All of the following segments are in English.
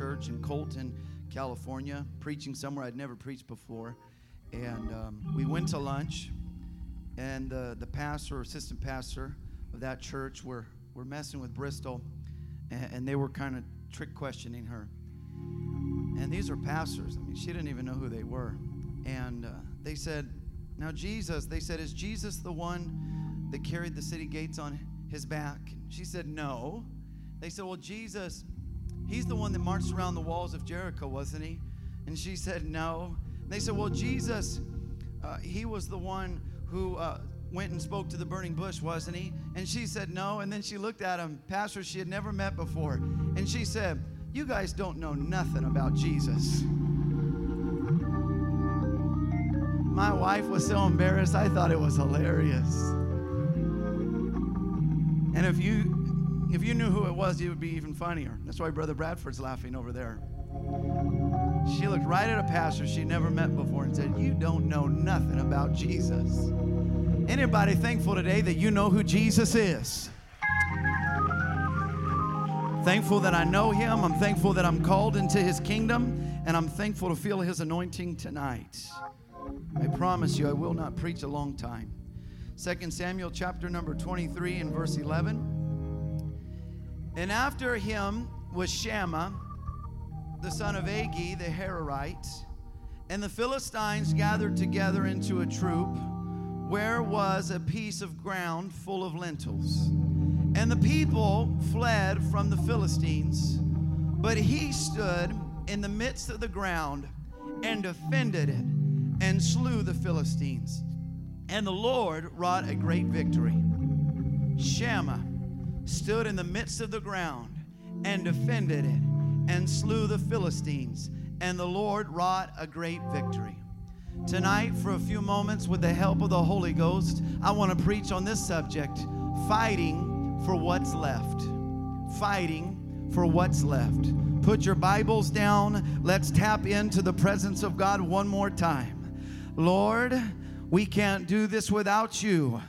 church in Colton, California, preaching somewhere I'd never preached before. And um, we went to lunch, and uh, the pastor, assistant pastor of that church, were, were messing with Bristol, and, and they were kind of trick questioning her. And these are pastors. I mean, she didn't even know who they were. And uh, they said, Now, Jesus, they said, Is Jesus the one that carried the city gates on his back? She said, No. They said, Well, Jesus, he's the one that marched around the walls of Jericho, wasn't he? And she said, No. And they said, Well, Jesus, uh, he was the one who uh, went and spoke to the burning bush, wasn't he? And she said, No. And then she looked at him, pastor she had never met before. And she said, You guys don't know nothing about Jesus. My wife was so embarrassed, I thought it was hilarious. And if you if you knew who it was, it would be even funnier. That's why Brother Bradford's laughing over there. She looked right at a pastor she'd never met before and said, You don't know nothing about Jesus. Anybody thankful today that you know who Jesus is? Thankful that I know him. I'm thankful that I'm called into his kingdom, and I'm thankful to feel his anointing tonight. I promise you, I will not preach a long time. 2 Samuel chapter number 23 and verse 11. And after him was Shammah, the son of Agee, the Hararite. And the Philistines gathered together into a troop where was a piece of ground full of lentils. And the people fled from the Philistines, but he stood in the midst of the ground and defended it and slew the Philistines. And the Lord wrought a great victory. Shammah stood in the midst of the ground and defended it and slew the Philistines. And the Lord wrought a great victory. Tonight, for a few moments, with the help of the Holy Ghost, I want to preach on this subject fighting for what's left. Fighting for what's left. Put your Bibles down. Let's tap into the presence of God one more time. Lord, we can't do this without you.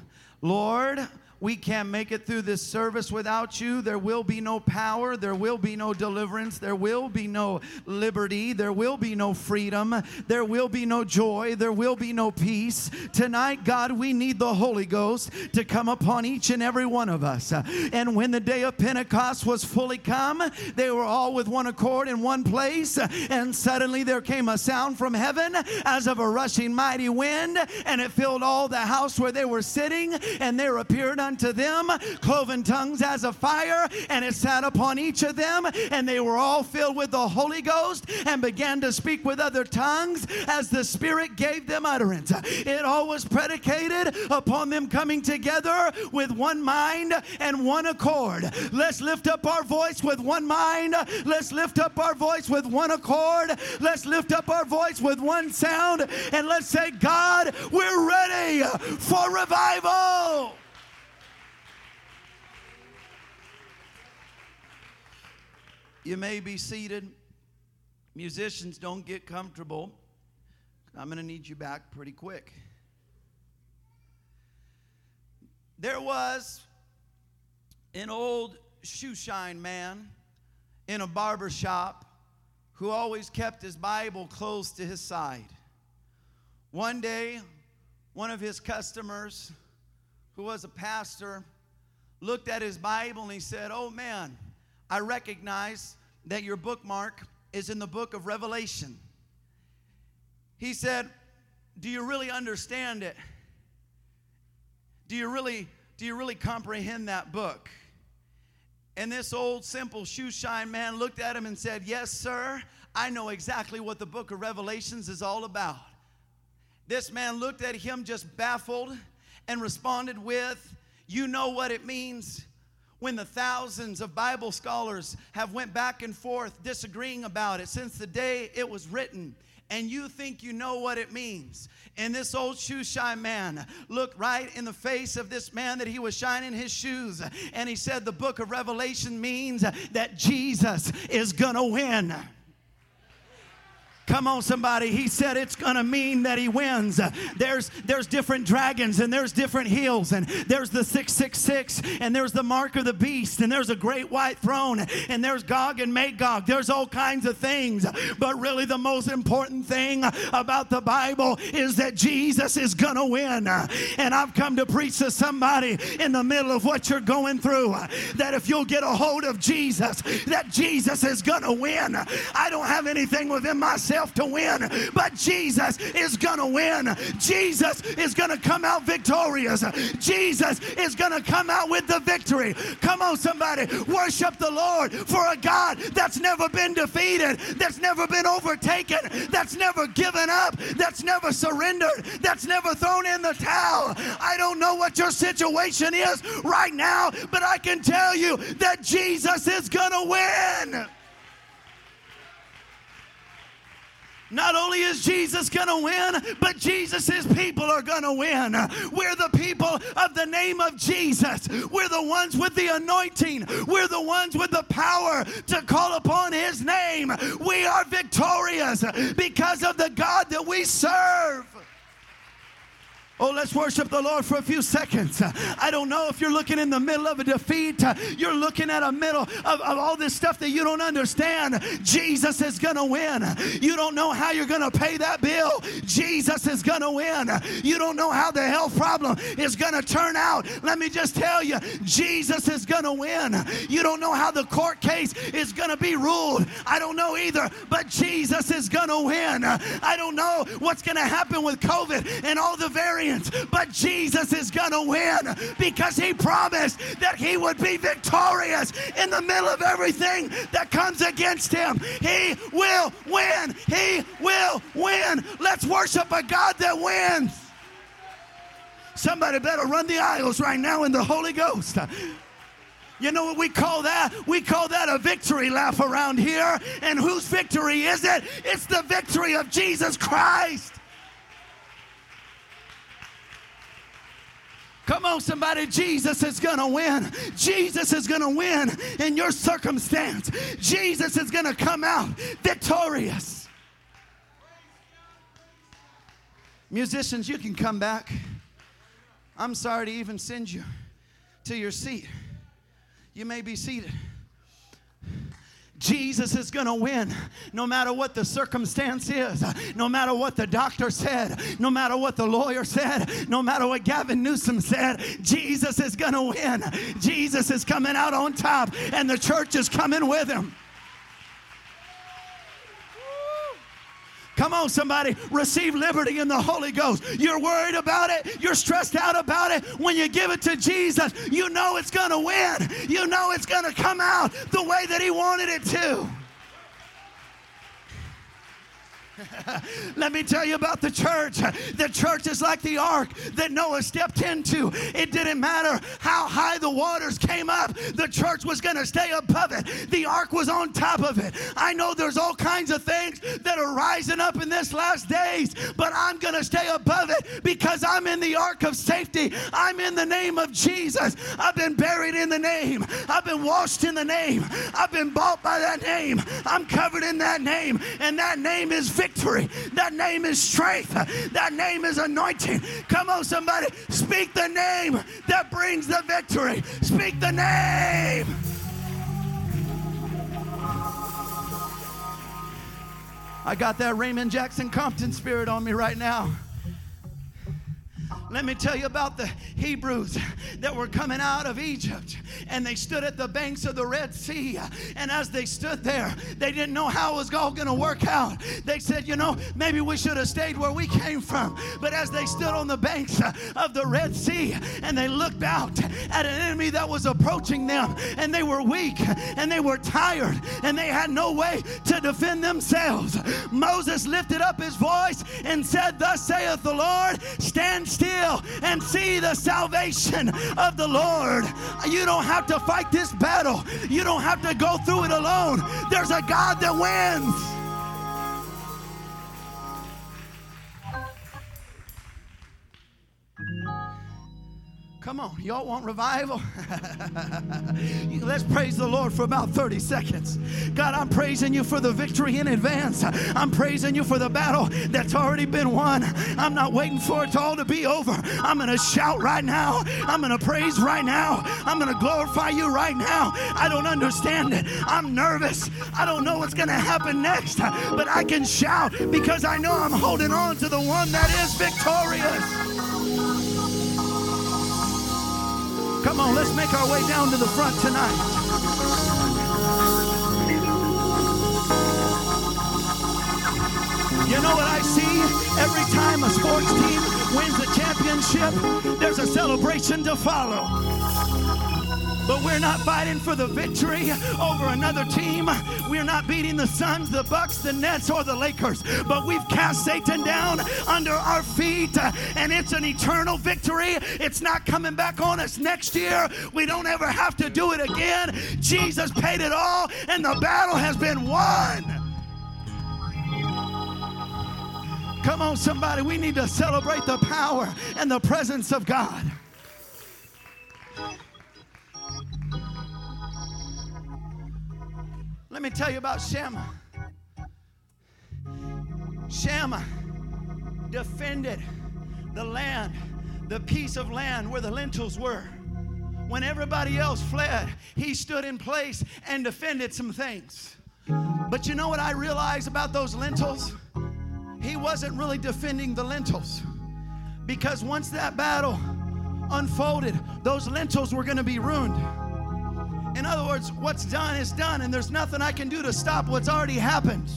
Lord, we can't make it through this service without you. There will be no power. There will be no deliverance. There will be no liberty. There will be no freedom. There will be no joy. There will be no peace. Tonight, God, we need the Holy Ghost to come upon each and every one of us. And when the day of Pentecost was fully come, they were all with one accord in one place. And suddenly there came a sound from heaven as of a rushing mighty wind, and it filled all the house where they were sitting. And there appeared unto them cloven tongues as a fire, and it sat upon each of them, and they were all filled with the Holy Ghost and began to speak with other tongues as the Spirit gave them utterance. It all was predicated upon them coming together with one mind and one accord. Let's lift up our voice with one mind. Let's lift up our voice with one accord. Let's lift up our voice with one sound and let's say, God, we're ready for revival. You may be seated. Musicians, don't get comfortable. I'm going to need you back pretty quick. There was an old shoeshine man in a barber shop who always kept his Bible close to his side. One day, one of his customers, who was a pastor, looked at his Bible and he said, Oh man, I recognize that your bookmark is in the book of Revelation. He said, Do you really understand it? Do you really, do you really comprehend that book? And this old simple shoe shine man looked at him and said, Yes, sir, I know exactly what the book of Revelations is all about. This man looked at him just baffled and responded with, You know what it means? When the thousands of bible scholars have went back and forth disagreeing about it since the day it was written and you think you know what it means. And this old shoe shine man looked right in the face of this man that he was shining his shoes. And he said, The book of Revelation means that Jesus is gonna win. Come on, somebody. He said it's going to mean that he wins. There's there's different dragons and there's different hills and there's the 666 and there's the mark of the beast and there's a great white throne and there's Gog and Magog. There's all kinds of things. But really the most important thing about the Bible is that Jesus is going to win. And I've come to preach to somebody in the middle of what you're going through that if you'll get a hold of Jesus, that Jesus is going to win. I don't have anything within myself to win, but Jesus is going to win. Jesus is going to come out victorious. Jesus is going to come out with the victory. Come on, somebody, worship the Lord for a God that's never been defeated, that's never been overtaken, that's never given up, that's never surrendered, that's never thrown in the towel. I don't know what your situation is right now, but I can tell you that Jesus is going to win. Not only is Jesus going to win, but Jesus' people are going to win. We're the people of the name of Jesus. We're the ones with the anointing. We're the ones with the power to call upon his name. We are victorious because of the God that we serve. Oh, let's worship the Lord for a few seconds. I don't know if you're looking in the middle of a defeat. You're looking at a middle of, of all this stuff that you don't understand. Jesus is going to win. You don't know how you're going to pay that bill. Jesus is going to win. You don't know how the health problem is going to turn out. Let me just tell you, Jesus is going to win. You don't know how the court case is going to be ruled. I don't know either, but Jesus is going to win. I don't know what's going to happen with COVID and all the variants but Jesus is going to win because he promised that he would be victorious in the middle of everything that comes against him. He will win. He will win. Let's worship a God that wins. Somebody better run the aisles right now in the Holy Ghost. You know what we call that? We call that a victory laugh around here. And whose victory is it? It's the victory of Jesus Christ. Come on, somebody. Jesus is going to win. Jesus is going to win in your circumstance. Jesus is going to come out victorious. Musicians, you can come back. I'm sorry to even send you to your seat. You may be seated. Jesus is going to win no matter what the circumstance is, no matter what the doctor said, no matter what the lawyer said, no matter what Gavin Newsom said. Jesus is going to win. Jesus is coming out on top, and the church is coming with him. Come on, somebody, receive liberty in the Holy Ghost. You're worried about it, you're stressed out about it. When you give it to Jesus, you know it's going to win. You know it's going to come out the way that He wanted it to. Let me tell you about the church. The church is like the ark that Noah stepped into. It didn't matter how high the waters came up, the church was going to stay above it. The ark was on top of it. I know there's all kinds of things that are rising up in this last days, but I'm going to stay above it because I'm in the ark of safety. I'm in the name of Jesus. I've been buried in the name. I've been washed in the name. I've been bought by that name. I'm covered in that name, and that name is victory victory. That name is strength. That name is anointing. Come on, somebody. Speak the name that brings the victory. Speak the name. I got that Raymond Jackson Compton spirit on me right now. Let me tell you about the Hebrews that were coming out of Egypt and they stood at the banks of the Red Sea. And as they stood there, they didn't know how it was all going to work out. They said, you know, maybe we should have stayed where we came from. But as they stood on the banks of the Red Sea and they looked out at an enemy that was approaching them and they were weak and they were tired and they had no way to defend themselves, Moses lifted up his voice and said, Thus saith the Lord, stand still still and see the salvation of the Lord. You don't have to fight this battle, you don't have to go through it alone. There's a God that wins. Come on, y'all want revival? Let's praise the Lord for about 30 seconds. God, I'm praising you for the victory in advance. I'm praising you for the battle that's already been won. I'm not waiting for it all to be over. I'm going to shout right now. I'm going to praise right now. I'm going to glorify you right now. I don't understand it. I'm nervous. I don't know what's going to happen next, but I can shout because I know I'm holding on to the one that is victorious. Come on, let's make our way down to the front tonight. You know what I see? Every time a sports team wins a championship, there's a celebration to follow. But we're not fighting for the victory over another team. We're not beating the Suns, the Bucks, the Nets, or the Lakers. But we've cast Satan down under our feet, and it's an eternal victory. It's not coming back on us next year. We don't ever have to do it again. Jesus paid it all, and the battle has been won. Come on, somebody. We need to celebrate the power and the presence of God. Let me tell you about Shammah. Shammah defended the land, the piece of land where the lentils were. When everybody else fled, he stood in place and defended some things. But you know what I realized about those lentils? He wasn't really defending the lentils. Because once that battle unfolded, those lentils were going to be ruined. In other words, what's done is done, and there's nothing I can do to stop what's already happened.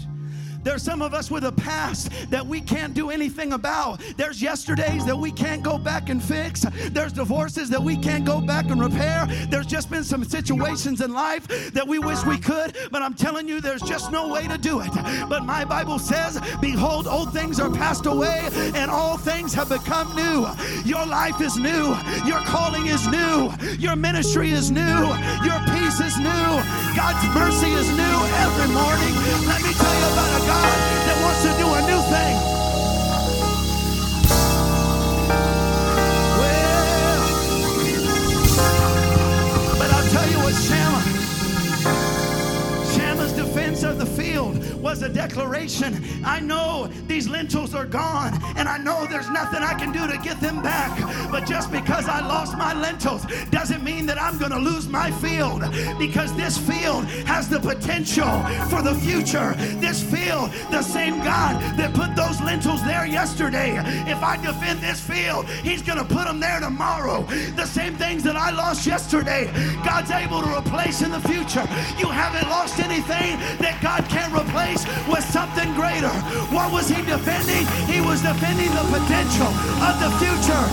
There's some of us with a past that we can't do anything about. There's yesterdays that we can't go back and fix. There's divorces that we can't go back and repair. There's just been some situations in life that we wish we could, but I'm telling you, there's just no way to do it. But my Bible says, Behold, old things are passed away, and all things have become new. Your life is new. Your calling is new. Your ministry is new. Your peace is new. God's mercy is new every morning. Let me tell you about a God God that wants to do a new thing. Was a declaration I know these lentils are gone, and I know there's nothing I can do to get them back. But just because I lost my lentils doesn't mean that I'm going to lose my field because this field has the potential for the future. This field, the same God that put those lentils there yesterday, if I defend this field, He's going to put them there tomorrow. The same things that I lost yesterday, God's able to replace in the future. You haven't lost anything that God can't replace with something greater. What was he defending? He was defending the potential of the future.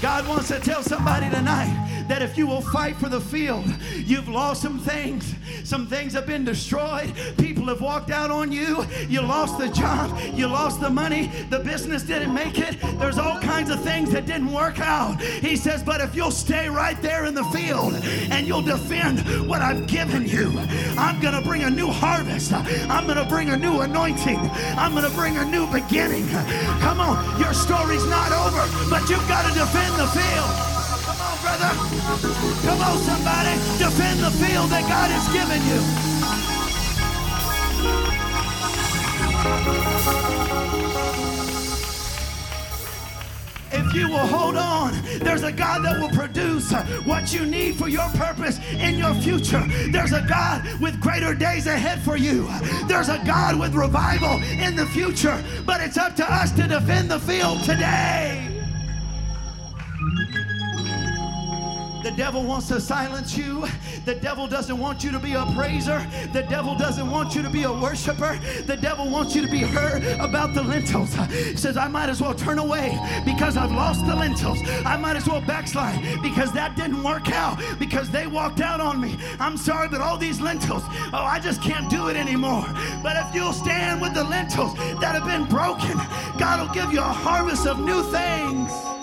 God wants to tell somebody tonight that if you will fight for the field, you've lost some things. Some things have been destroyed. People have walked out on you. You lost the job. You lost the money. The business didn't make it. There's all kinds of things that didn't work out. He says, but if you'll stay right there in the field and you'll defend what I've given you, I'm going to bring a new harvest. I'm going to bring a new anointing. I'm going to bring a new beginning. Come on, your story's not over, but you've got to defend the field brother. Come on, somebody. Defend the field that God has given you. If you will hold on, there's a God that will produce what you need for your purpose in your future. There's a God with greater days ahead for you. There's a God with revival in the future. But it's up to us to defend the field today. The devil wants to silence you. The devil doesn't want you to be a praiser. The devil doesn't want you to be a worshiper. The devil wants you to be heard about the lentils. He says, I might as well turn away because I've lost the lentils. I might as well backslide because that didn't work out because they walked out on me. I'm sorry, but all these lentils, oh, I just can't do it anymore. But if you'll stand with the lentils that have been broken, God will give you a harvest of new things.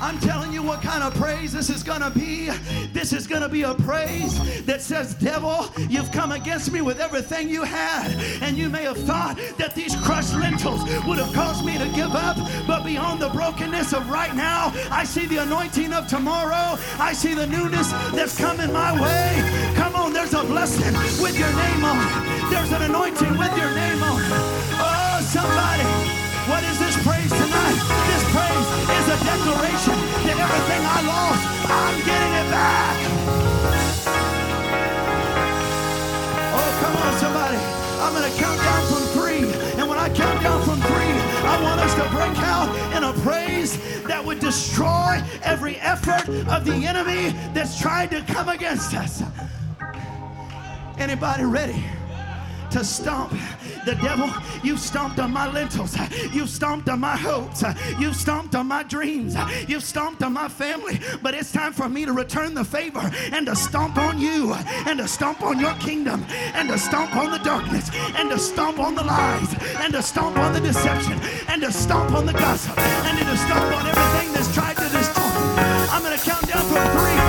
I'm telling you what kind of praise this is going to be. This is going to be a praise that says, Devil, you've come against me with everything you had. And you may have thought that these crushed lentils would have caused me to give up. But beyond the brokenness of right now, I see the anointing of tomorrow. I see the newness that's coming my way. Come on, there's a blessing with your name on it. There's an anointing with your name on. Oh, somebody. What is this praise tonight? This declaration that everything I lost, I'm getting it back. Oh, come on, somebody. I'm going to count down from three. And when I count down from three, I want us to break out in a praise that would destroy every effort of the enemy that's trying to come against us. Anybody ready to stomp the devil, you stomped on my lentils. You stomped on my hopes. You stomped on my dreams. You stomped on my family. But it's time for me to return the favor and to stomp on you and to stomp on your kingdom and to stomp on the darkness and to stomp on the lies and to stomp on the deception and to stomp on the gossip and to stomp on everything that's tried to destroy. Me. I'm going to count down from three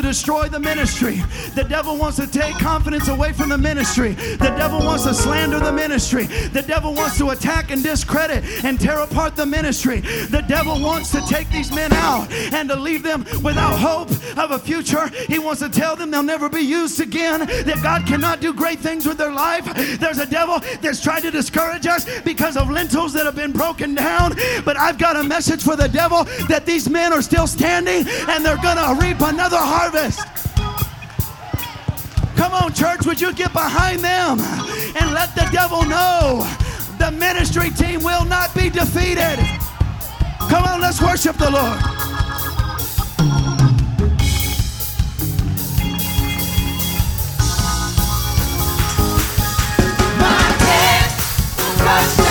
to destroy the ministry. The devil wants to take confidence away from the ministry. The devil wants to slander the ministry. The devil wants to attack and discredit and tear apart the ministry. The devil wants to take these men out and to leave them without hope of a future. He wants to tell them they'll never be used again, that God cannot do great things with their life. There's a devil that's tried to discourage us because of lentils that have been broken down. But I've got a message for the devil that these men are still standing and they're going to reap another harvest. Come on, church, would you get behind them and let the devil know the ministry team will not be defeated? Come on, let's worship the Lord. My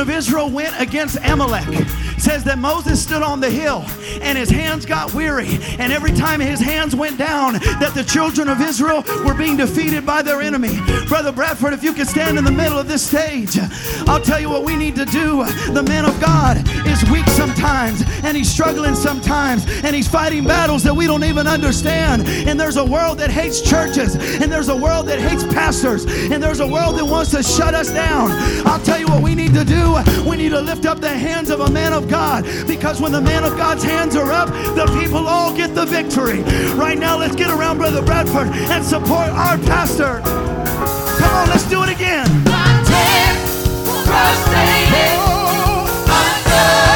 of Israel went against Amalek, says that Moses stood on the hill and his hands got weary. And every time his hands went down, that the children of Israel were being defeated by their enemy. Brother Bradford, if you could stand in the middle of this stage, I'll tell you what we need to do. The man of God is weak sometimes, and he's struggling sometimes, and he's fighting battles that we don't even understand. And there's a world that hates churches, and there's a world that hates pastors, and there's a world that wants to shut us down. I'll tell you what we need to do. We need to lift up the hands of a man of God, because when the man of God's hands are up, the people all get the victory. Right now, let's get around Brother Bradford and support our pastor. Come on, let's do it again. Oh,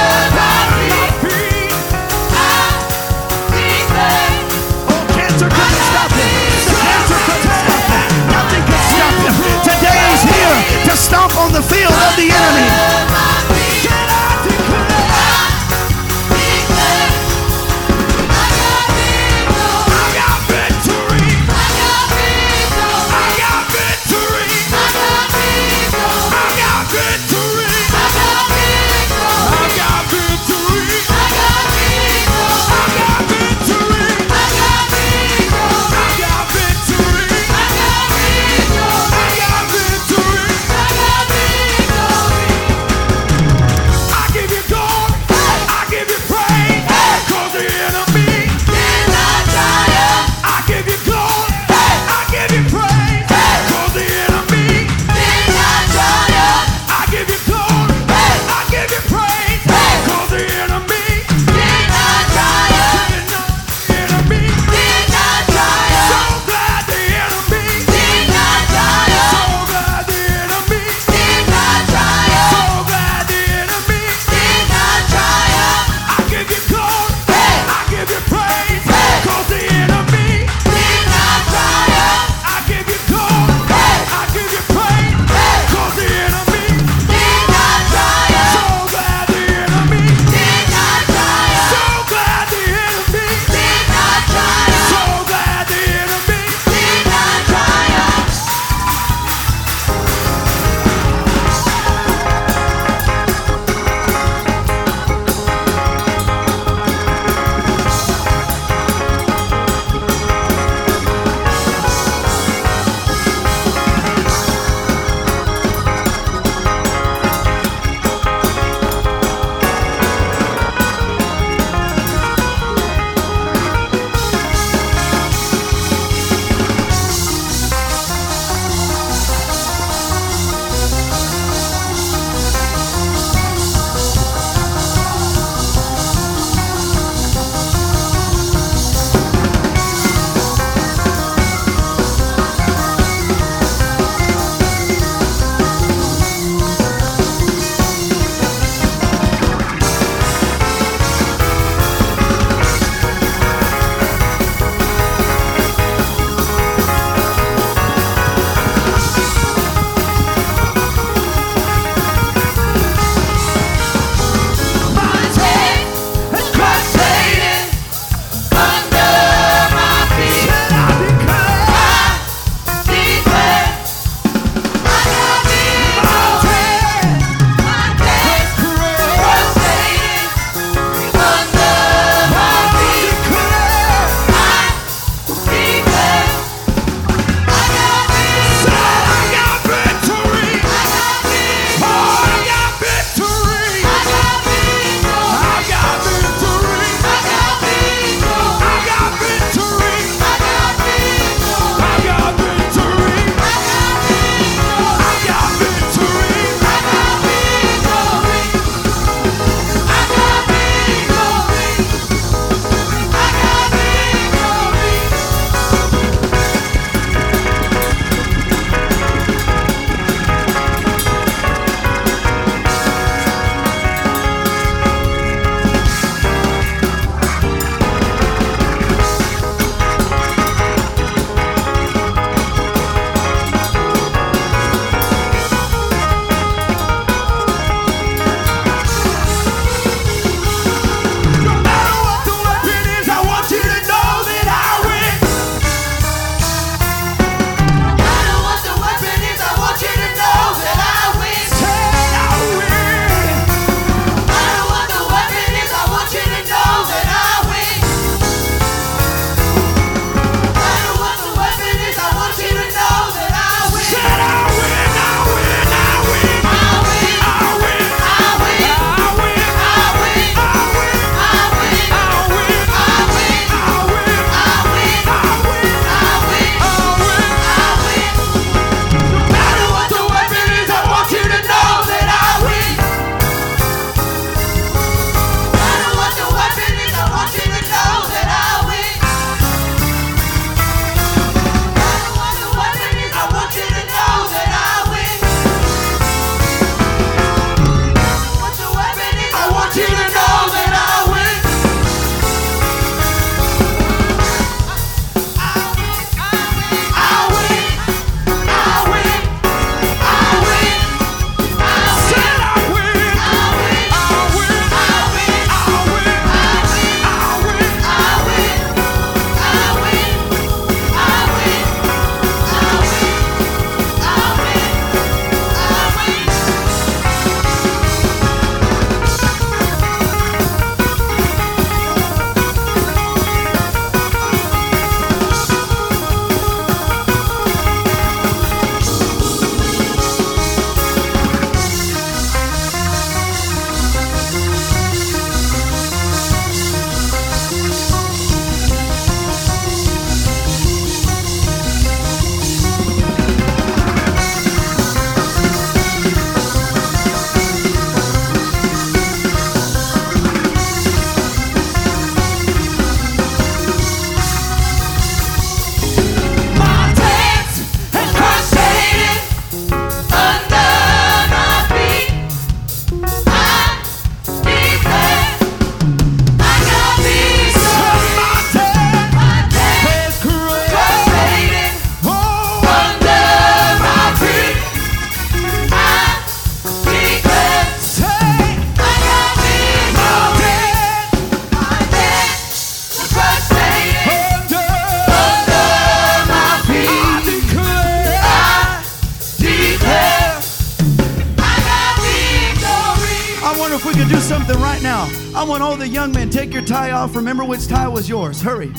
could do something right now. I want all the young men, take your tie off. Remember which tie was yours. Hurry.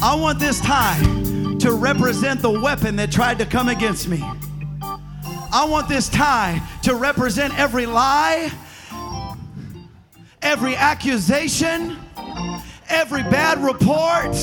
I want this tie to represent the weapon that tried to come against me. I want this tie to represent every lie, every accusation, every bad report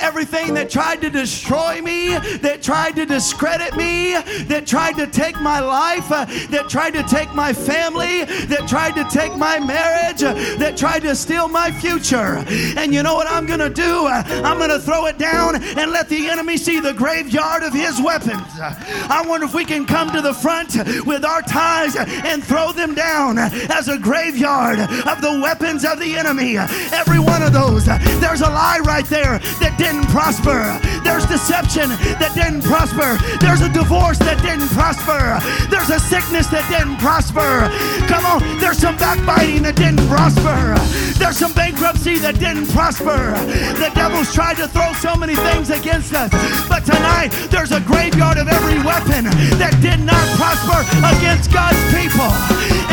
everything that tried to destroy me, that tried to discredit me, that tried to take my life, uh, that tried to take my family, that tried to take my marriage, uh, that tried to steal my future. And you know what I'm going to do? Uh, I'm going to throw it down and let the enemy see the graveyard of his weapons. I wonder if we can come to the front with our ties and throw them down as a graveyard of the weapons of the enemy. Every one of those. There's a lie right there that did didn't prosper. There's deception that didn't prosper. There's a divorce that didn't prosper. There's a sickness that didn't prosper. Come on, there's some backbiting that didn't prosper. There's some bankruptcy that didn't prosper. The devil's tried to throw so many things against us. But tonight, there's a graveyard of every weapon that did not prosper against God's people.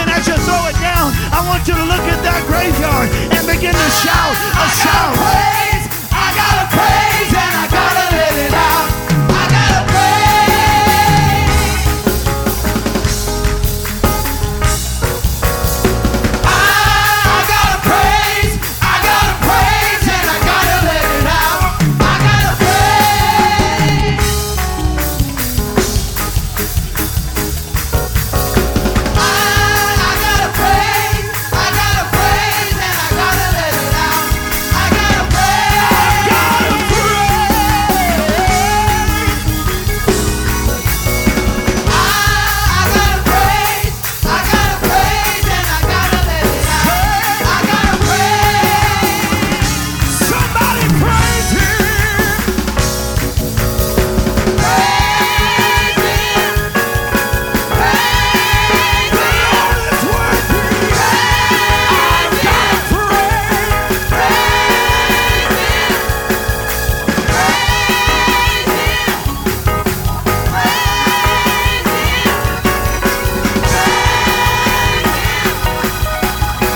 And as you throw it down, I want you to look at that graveyard and begin to shout a shout it out.